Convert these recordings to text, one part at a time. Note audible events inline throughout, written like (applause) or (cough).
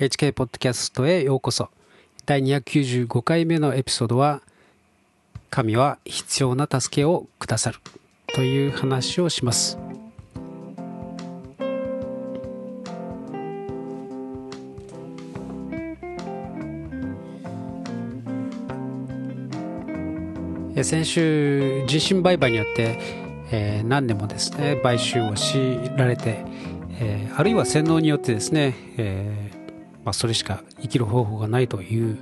HK ポッドキャストへようこそ。第295回目のエピソードは神は必要な助けをくださる。という話をします。先週人身売買によって、えー、何年もですね買収を強いられて、えー、あるいは洗脳によってですね、えーまあ、それしか生きる方法がないという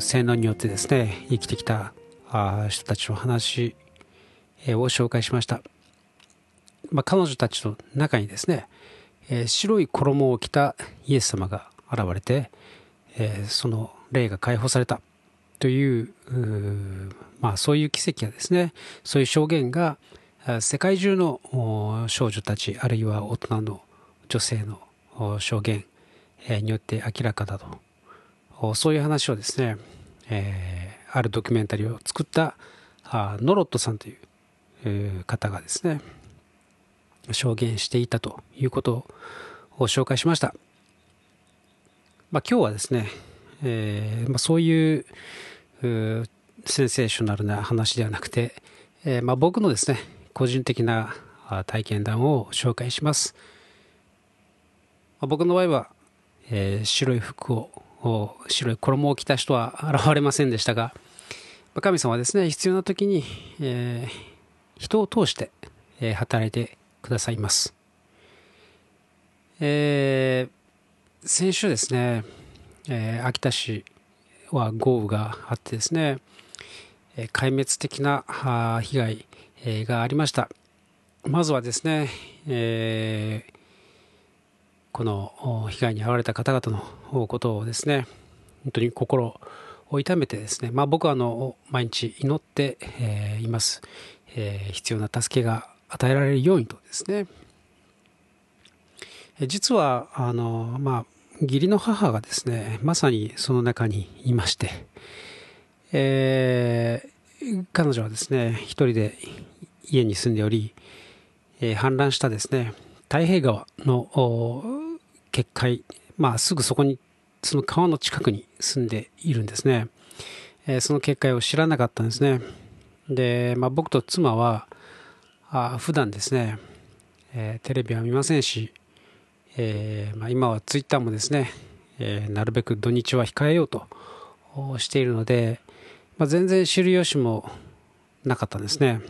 洗脳によってですね生きてきた人たちの話を紹介しました、まあ、彼女たちの中にですね、えー、白い衣を着たイエス様が現れて、えー、その霊が解放された。というまあ、そういう奇跡やですねそういう証言が世界中の少女たちあるいは大人の女性の証言によって明らかだと。そういう話をですね、えー、あるドキュメンタリーを作ったあノロットさんという方がですね証言していたということを紹介しました、まあ、今日はですね、えーまあ、そういうセンセーショナルな話ではなくて、えー、まあ、僕のですね個人的な体験談を紹介します、まあ、僕の場合は、えー、白い服を白い衣を着た人は現れませんでしたが、神様はですね必要な時に、えー、人を通して、え働いてくださいます、え先週ですね、え秋田市は豪雨があってですね、え壊滅的な被害がありました。まずはですね、えー、この被害に遭われた方々のことをですね本当に心を痛めてですね、まあ、僕はあの毎日祈って、えー、います、えー、必要な助けが与えられるようにとですね。実はあのまあ義理の母がですねまさにその中にいまして、えー、彼女はですね一人で家に住んでおり、え、氾濫したですね太平川の決壊、まあ、すぐそこにその川の近くに住んでいるんですね、えー、その決壊を知らなかったんですねで、まあ、僕と妻はあ普段ですね、えー、テレビは見ませんし、えーまあ、今はツイッターもですね、えー、なるべく土日は控えようとしているので、まあ、全然知る由もなかったんですね。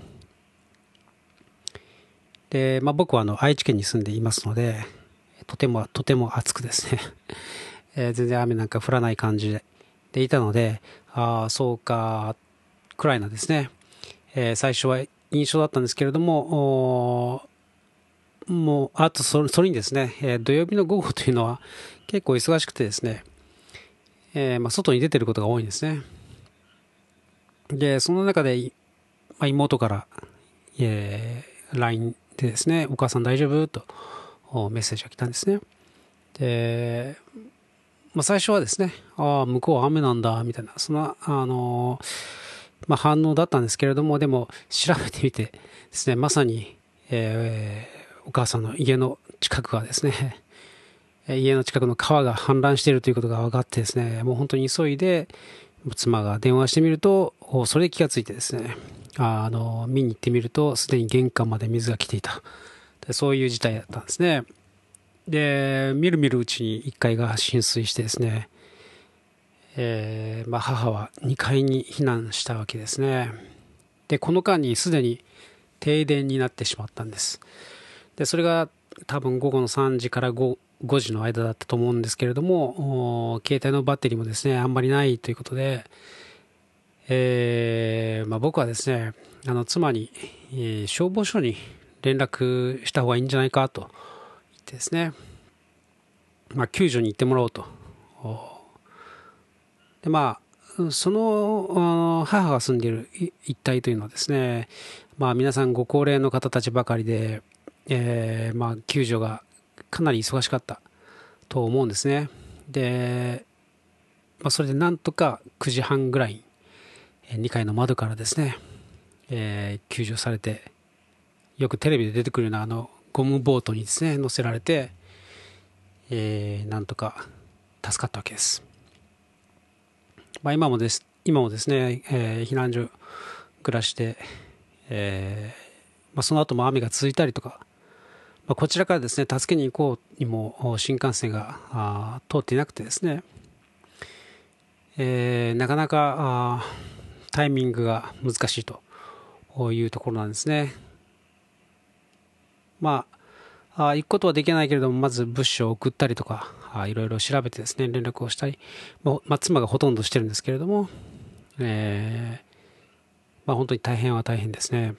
で、まあ、僕はあの愛知県に住んでいますので、とてもとても暑くですね、(laughs) え、全然雨なんか降らない感じででいたので、ああ、そうか、くらいなですね、えー、最初は印象だったんですけれども、もう、あとそれそれにですね、えー、土曜日の午後というのは結構忙しくてですね、えー、まあ、外に出てることが多いんですね。で、その中で、まあ、妹から、えー、LINE でですね、お母さん大丈夫？とメッセージが来たんですね。で、まあ、最初はですね、ああ、向こうは雨なんだ、みたいな、そんな、あのまあ、反応だったんですけれども、でも調べてみてですね、まさに、えー、お母さんの家の近くがですね、家の近くの川が氾濫しているということが分かってですね、もう本当に急いで、妻が電話してみると、それで気がついてですね、あの、見に行ってみると、すでに玄関まで水が来ていた。でそういう事態だったんですね。で、みるみるうちに1階が浸水してですね、えー、まあ、母は2階に避難したわけですね。で、この間にすでに停電になってしまったんです。で、それが多分午後の3時から 5, 5時の間だったと思うんですけれども、携帯のバッテリーもですね、あんまりないということで、えー、まあ、僕はですね、あの妻に、えー、消防署に連絡した方がいいんじゃないかと言ってですね、まあ、救助に行ってもらおうと。でまあその母が住んでいる一帯というのはですね、まあ、皆さんご高齢の方たちばかりで、えー、まあ、救助がかなり忙しかったと思うんですね。で、まあ、それでなんとか9時半ぐらい2階の窓からですね、えー、救助されてよくテレビで出てくるようなあのゴムボートにですね乗せられて、えー、なんとか助かったわけです。まあ、今もです、今もですね、えー、避難所暮らして、えー、まあ、その後も雨が続いたりとか、まあ、こちらからですね、助けに行こうにも新幹線が通っていなくてですね、えー、なかなかタイミングが難しいというところなんですね。まあ、あ行くことはできないけれども、まず物資を送ったりとか、あいろいろ調べてですね、連絡をしたり、まあ、妻がほとんどしてるんですけれども、えー、まあ、本当に大変は大変ですね。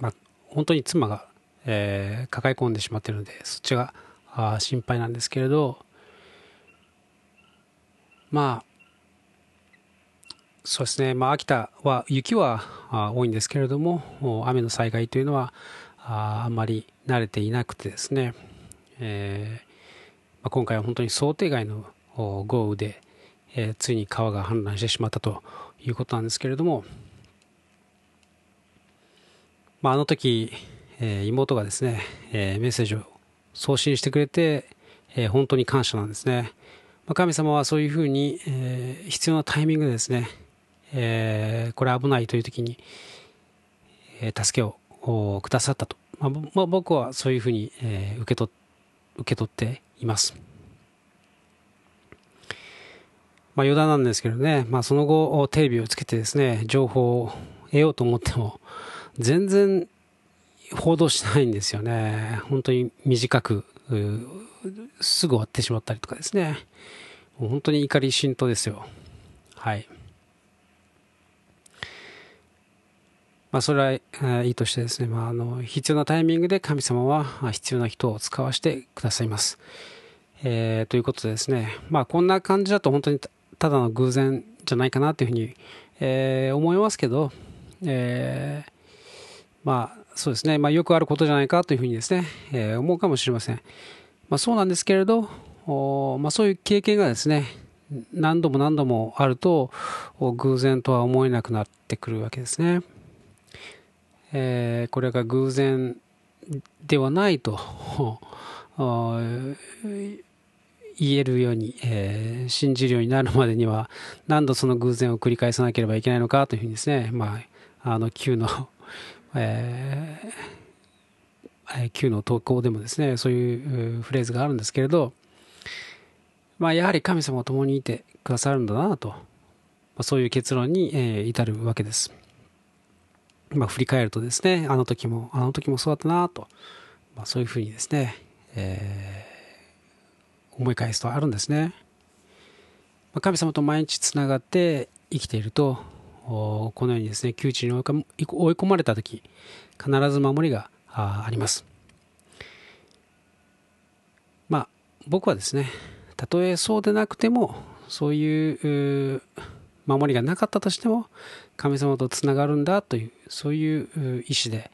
まあ、本当に妻がえー、抱え込んでしまっているのでそっちがあ心配なんですけれどまあそうですね、まあ、秋田は雪は多いんですけれども雨の災害というのはああんまり慣れていなくてですね、えーまあ、今回は本当に想定外の豪雨で、えー、ついに川が氾濫してしまったということなんですけれども、まあ、あの時えー、妹がですね、えー、メッセージを送信してくれて、えー、本当に感謝なんですね。まあ、神様はそういうふうに、え必要なタイミングでですね、えこれ危ないという時に、え助けをくださったと。まあ、まあ、僕はそういうふうに、え受け取受け取っています。まあ、余談なんですけどね、まあ、その後、テレビをつけてですね、情報を得ようと思っても、全然報道しないんですよね。本当に短く、すぐ終わってしまったりとかですね。本当に怒り心頭ですよ。はい。まあ、それはいいとしてですね、まあ、あの必要なタイミングで神様は必要な人を使わせてくださいます。えー、ということでですね、まあ、こんな感じだと本当にただの偶然じゃないかなというふうに、えー、思いますけど、えー、まあ、そうですね、まあ、よくあることじゃないかというふうにですね、え、思うかもしれません。まあ、そうなんですけれど、まあ、そういう経験がですね、何度も何度もあると、偶然とは思えなくなってくるわけですね。えー、これが偶然ではないと (laughs) 言えるように、えー、信じるようになるまでには何度その偶然を繰り返さなければいけないのかというふうにですね、まあ、あの Q の (laughs) えー、Q の投稿でもですね、そういうフレーズがあるんですけれど、まあ、やはり神様は共にいてくださるんだなと、まあ、そういう結論に、え、至るわけです。まあ、振り返るとですね、あの時も、あの時もそうだったなと、まあ、そういうふうにですね、えー、思い返すとあるんですね。まあ、神様と毎日つながって生きていると、このようにですね窮地に追い込まれた時必ず守りがありますまあ僕はですねたとえそうでなくてもそういう守りがなかったとしても神様とつながるんだというそういう意志で、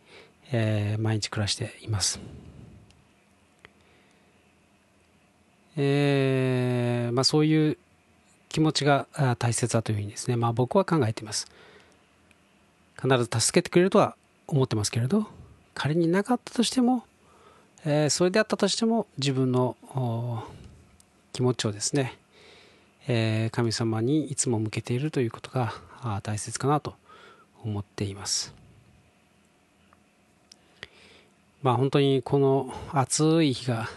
えー、毎日暮らしています。えーまあ、そういう気持ちが大切だというふうにですね、まあ、僕は考えています。必ず助けてくれるとは思ってますけれど仮になかったとしても、えー、それであったとしても自分の気持ちをですね、え、神様にいつも向けているということが大切かなと思っています。まあ本当にこの暑い日が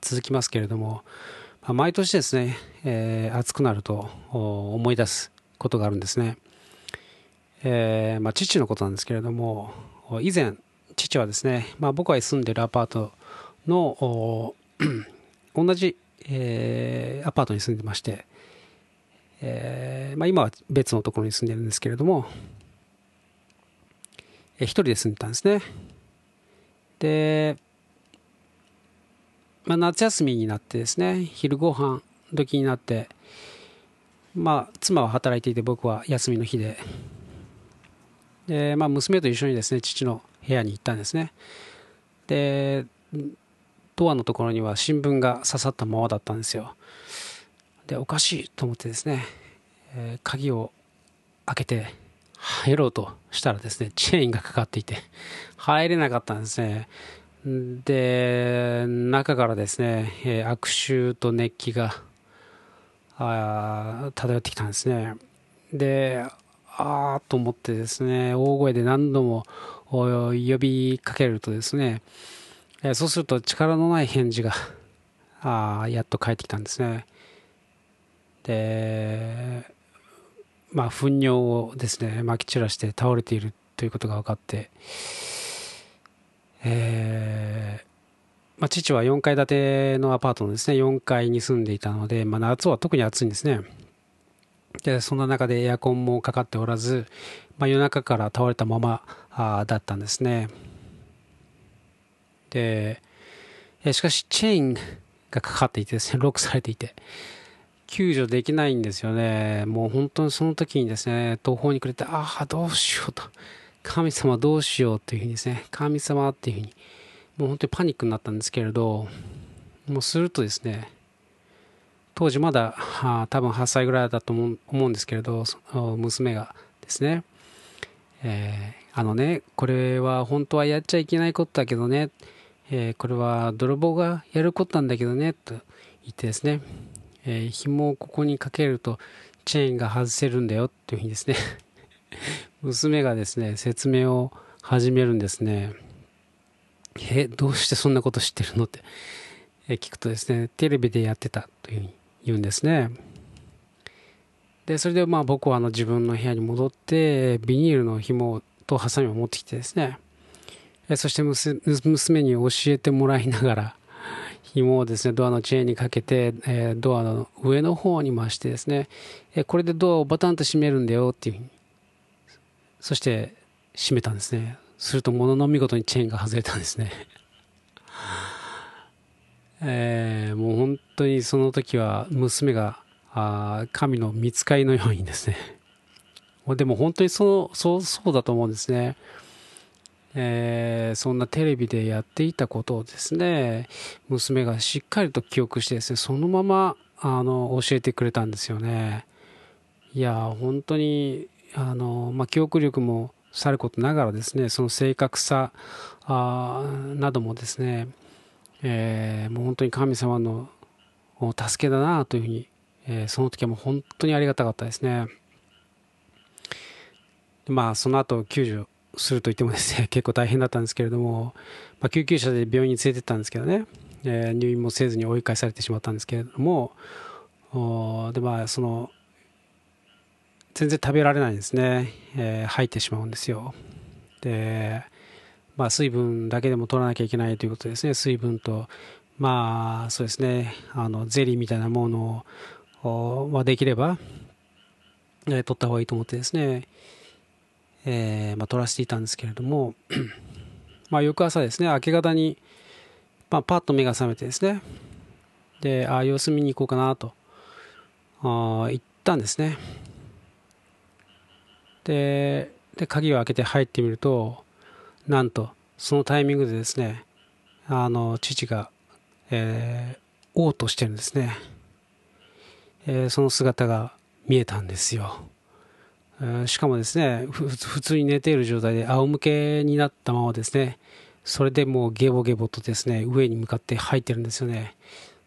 続きますけれども、毎年ですね、えー、暑くなると思い出すことがあるんですね。えー、まあ、父のことなんですけれども、以前、父はですね、まあ、僕が住んでいるアパートの (clears throat) 同じ、えー、アパートに住んでまして、えー、まあ、今は別のところに住んでるんですけれども、えー、一人で住んでたんですね。で、まあ、夏休みになってですね、昼ご飯時になって、まあ、妻は働いていて僕は休みの日で、で、まあ、娘と一緒にですね、父の部屋に行ったんですね。で、ドアのところには新聞が刺さったままだったんですよ。で、おかしいと思ってですね、えー、鍵を開けて入ろうとしたらですね、チェーンがかかっていて、入れなかったんですね。で、中からですね、えー、悪臭と熱気があ漂ってきたんですね。で、ああと思ってですね、大声で何度も呼びかけるとですね、え、そうすると力のない返事があやっと返ってきたんですね。で、まあ、糞尿をですね、撒き散らして倒れているということが分かって、えー、まあ、父は4階建てのアパートのですね、4階に住んでいたので、まあ、夏は特に暑いんですね。で、そんな中でエアコンもかかっておらず、まあ、夜中から倒れたままあだったんですね。で、しかしチェーンがかかっていてですね、(laughs) ロックされていて、救助できないんですよね。もう本当にその時にですね、途方に暮れて、ああ、どうしようと。神様どうしようっていうふうにですね、神様っていうふうに、もう本当にパニックになったんですけれど、もうするとですね、当時まだ、多分8歳ぐらいだと思うんですけれど、娘がですね、えー、あのね、これは本当はやっちゃいけないことだけどね、えー、これは泥棒がやることなんだけどね、と言ってですね、えー、紐をここにかけるとチェーンが外せるんだよっていうふうにですね (laughs) 娘がですね、説明を始めるんですね。え、どうしてそんなこと知ってるのって、え聞くとですね、テレビでやってたというふうに言うんですね。で、それでまあ僕はあの自分の部屋に戻って、ビニールの紐とハサミを持ってきてですね、そして娘に教えてもらいながら、(laughs) 紐をですね、ドアのチェーンにかけて、え、ドアの上の方に回してですね、え、これでドアをバタンと閉めるんだよっていう、そして閉めたんですね。すると、ものの見事にチェーンが外れたんですね。(laughs) えー、もう本当にその時は娘があ神の見つかりのようにですね、(laughs) でも本当にそうそうそうだと思うんですね。えー、そんなテレビでやっていたことをですね、娘がしっかりと記憶してですね、そのままあの教えてくれたんですよね。いや、本当にあの、まあ、記憶力もさることながらですね、その正確さなどもですね、えー、もう本当に神様の助けだなというふうに、えー、その時はもう本当にありがたかったですね。まあ、その後救助すると言ってもですね、(laughs) 結構大変だったんですけれども、まあ、救急車で病院に連れてったんですけどね、えー、入院もせずに追い返されてしまったんですけれども、で、まあ、その、全然食べられないんですね、えー、吐いてしまうんですよ。で、まあ、水分だけでも取らなきゃいけないということですね、水分と、まあ、そうですね、あの、ゼリーみたいなものを、まあ、できれば、えー、取った方がいいと思ってですね、えー、まあ、撮らせていたんですけれども (clears throat) まあ翌朝ですね明け方に、まあ、パッと目が覚めてですねであ様子見に行こうかなとあ行ったんですね。でで鍵を開けて入ってみるとなんとそのタイミングでですねあの父が、えー、嘔吐してるんですね、えー、その姿が見えたんですよ。しかもですね、普通に寝ている状態で仰向けになったままですね、それでもうゲボゲボとですね、上に向かって吐いてるんですよね。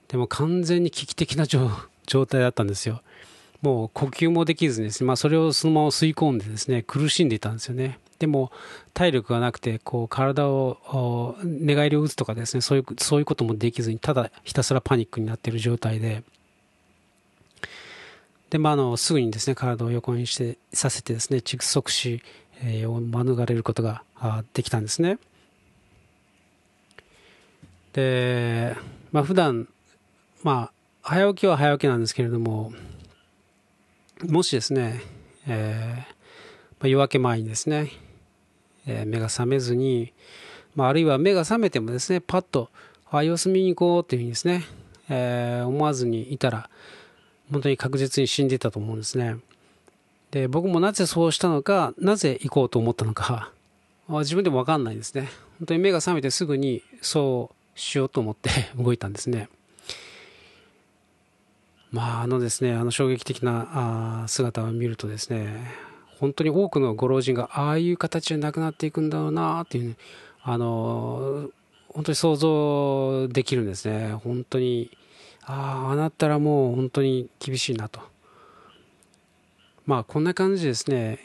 でも完全に危機的な状 (laughs) 態だったんですよ。もう呼吸もできずにですね、まあ、それをそのまま吸い込んでですね、苦しんでいたんですよね。でも体力がなくて、こう体を寝返りを打つとかですね、そういうそういうこともできずに、ただひたすらパニックになっている状態で、で、まあ、あの、すぐにですね、体を横にしてさせてですね、窒息死を免れることができたんですね。で、まあ、普段、まあ、早起きは早起きなんですけれども、もしですね、えー、まあ、夜明け前にですね、えー、目が覚めずに、まあ、あるいは目が覚めてもですね、パッと、あ、様子見に行こうっていうふうにですね、えー、思わずにいたら、本当に確実に死んでたと思うんですね。で、僕もなぜそうしたのか、なぜ行こうと思ったのか、(laughs) 自分でもわかんないですね。本当に目が覚めてすぐにそうしようと思って (laughs) 動いたんですね。まあ、あのですね、あの衝撃的な姿を見るとですね、本当に多くのご老人がああいう形で亡くなっていくんだろうなっていう、ねあの、本当に想像できるんですね。本当に、ああ、あなったらもう本当に厳しいなと。まあ、こんな感じですね。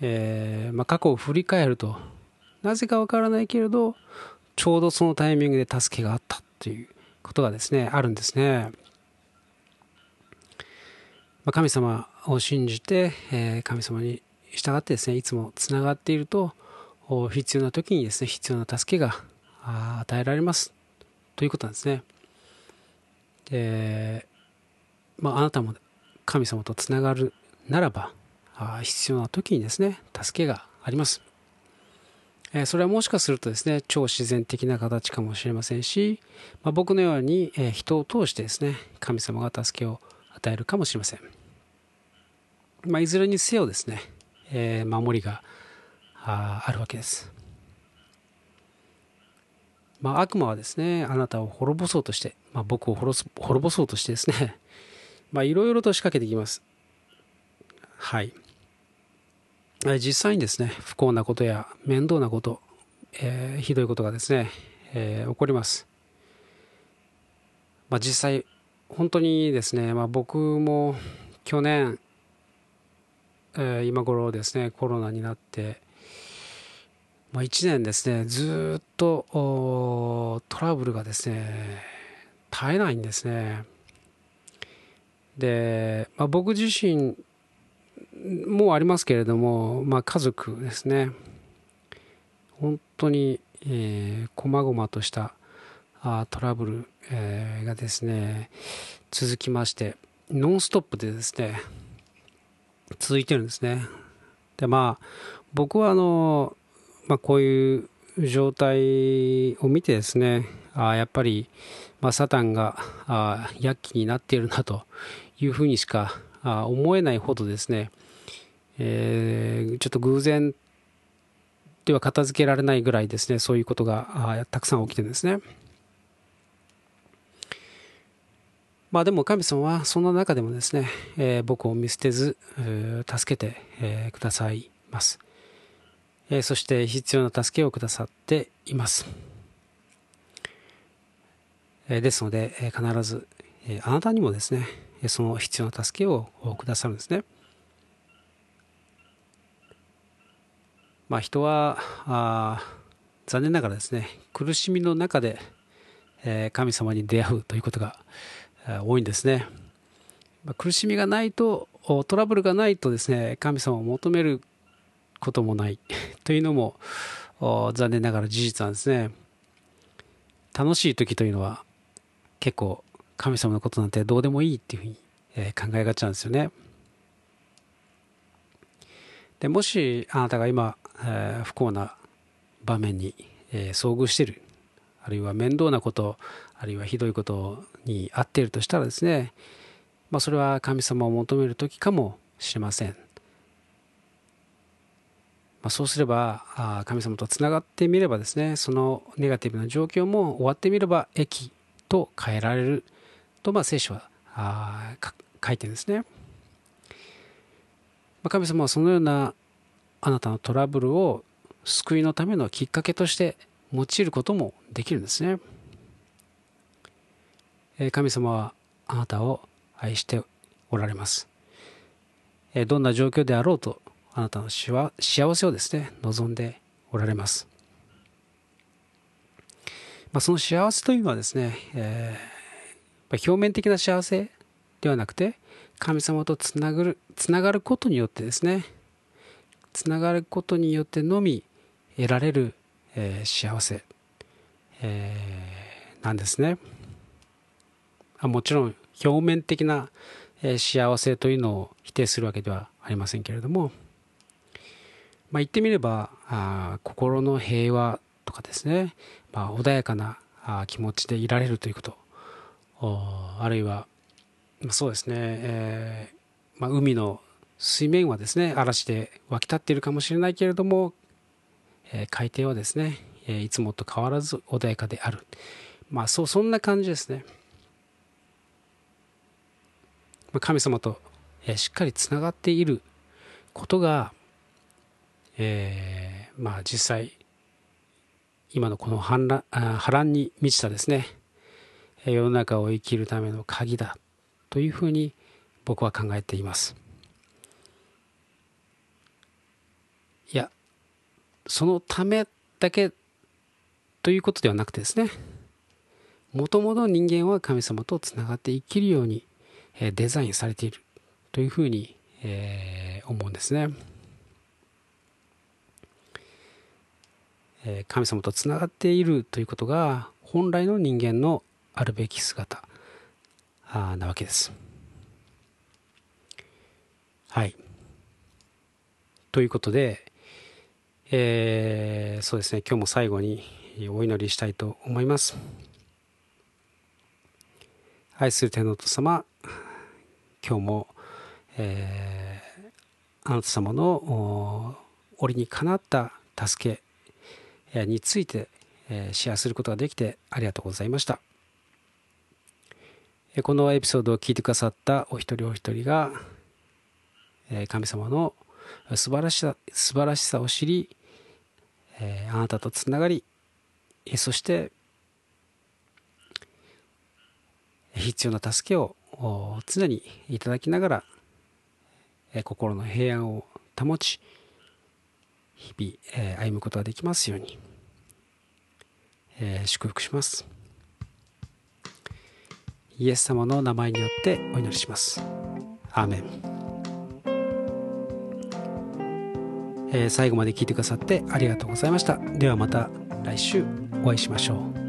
えー、まあ、過去を振り返ると、なぜかわからないけれど、ちょうどそのタイミングで助けがあったということがですね、あるんですね。まあ、神様を信じて、えー、神様に従ってですね、いつもつながっていると、必要な時にですね、必要な助けが与えられますということなんですね。で、まあ、あなたも神様とつながるならば、必要な時にですね、助けがあります。えそれはもしかするとですね、超自然的な形かもしれませんし、まあ、僕のようにえ人を通してですね、神様が助けを与えるかもしれません。まあ、いずれにせよですね、えー、守りがあるわけです。まあ、悪魔はですね、あなたを滅ぼそうとして、まあ、僕を滅ぼそうとしてですね、(laughs) まあ、いろいろと仕掛けてきます。はい。実際にですね、不幸なことや面倒なこと、えー、ひどいことがですね、えー、起こります。まあ、実際、本当にですね、まあ、僕も去年、えー、今頃ですね、コロナになって、まあ、1年ですね、ずっとトラブルがですね、絶えないんですね。で、まあ、僕自身もありますけれども、まあ、家族ですね、本当に、えー、細々としたあトラブル、えー、がですね、続きまして、ノンストップでですね、続いてるんですね。で、まあ、僕はあの、まあ、こういう状態を見てですね、あやっぱり、まあ、サタンがあ躍起になっているなというふうにしかあ思えないほどですね、えー、ちょっと偶然では片付けられないぐらいですね、そういうことがあたくさん起きてるんですね。まあでも神様はそんな中でもですね、えー、僕を見捨てず、助けて、えー、くださいます。えー、そして必要な助けをくださっています。えー、ですので、え、必ず、え、あなたにもですね、その必要な助けをくださるんですね。まあ人はあ残念ながらですね、苦しみの中で、え、神様に出会うということが多いんですね。ま、苦しみがないと、トラブルがないとですね、神様を求めることもない (laughs) というのも残念ながら事実なんですね。楽しい時というのは結構神様のことなんてどうでもいいっていうふうに、え考えがちなんですよね。でもしあなたが今、えー、不幸な場面に、えー、遭遇しているあるいは面倒なことあるいはひどいことに遭っているとしたらですね、まあ、それは神様を求める時かもしれません。まあ、そうすれば神様とつながってみればですねそのネガティブな状況も終わってみれば益と変えられると、まあ、聖書はあ書いてるんですね。まあ、神様はそのようなあなたのトラブルを救いのためのきっかけとして用いることもできるんですね。神様はあなたを愛しておられます。どんな状況であろうとあなたの幸せをですね、望んでおられます。まあ、その幸せというのはですね、えー、表面的な幸せではなくて、神様とつながるつながることによってですね、つながることによってのみ得られる、えー、幸せ、えー、なんですねあ。もちろん表面的な、え、幸せというのを否定するわけではありませんけれども、まあ、言ってみればあ心の平和とかですね、まあ、穏やかなあ気持ちでいられるということ。あるいは、まあ、そうですね、えーまあ、海の水面はですね嵐で湧き立っているかもしれないけれども、えー、海底はですね、えー、いつもと変わらず穏やかである。まあそうそんな感じですね。まあ神様としっかりつながっていることがえー、まあ実際今のこの波乱波乱に満ちたですね世の中を生きるための鍵だというふうに僕は考えていますいやそのためだけということではなくてですねもともと人間は神様とつながって生きるようにデザインされているというふうに、えー、思うんですね。神様とつながっているということが本来の人間のあるべき姿なわけです。はい。ということで、えー、そうですね、今日も最後にお祈りしたいと思います。愛する天皇と様、今日も、えー、あなた様の折にかなった助けについて、え、シェアすることができてありがとうございました。このエピソードを聞いてくださったお一人お一人が、神様の素晴らしさ素晴らしさを知り、あなたとつながり、そして必要な助けを常にいただきながら心の平安を保ち日々え歩むことができますようにえ祝福します。イエス様の名前によってお祈りします。アーメン。えー、最後まで聞いてくださってありがとうございました。ではまた来週お会いしましょう。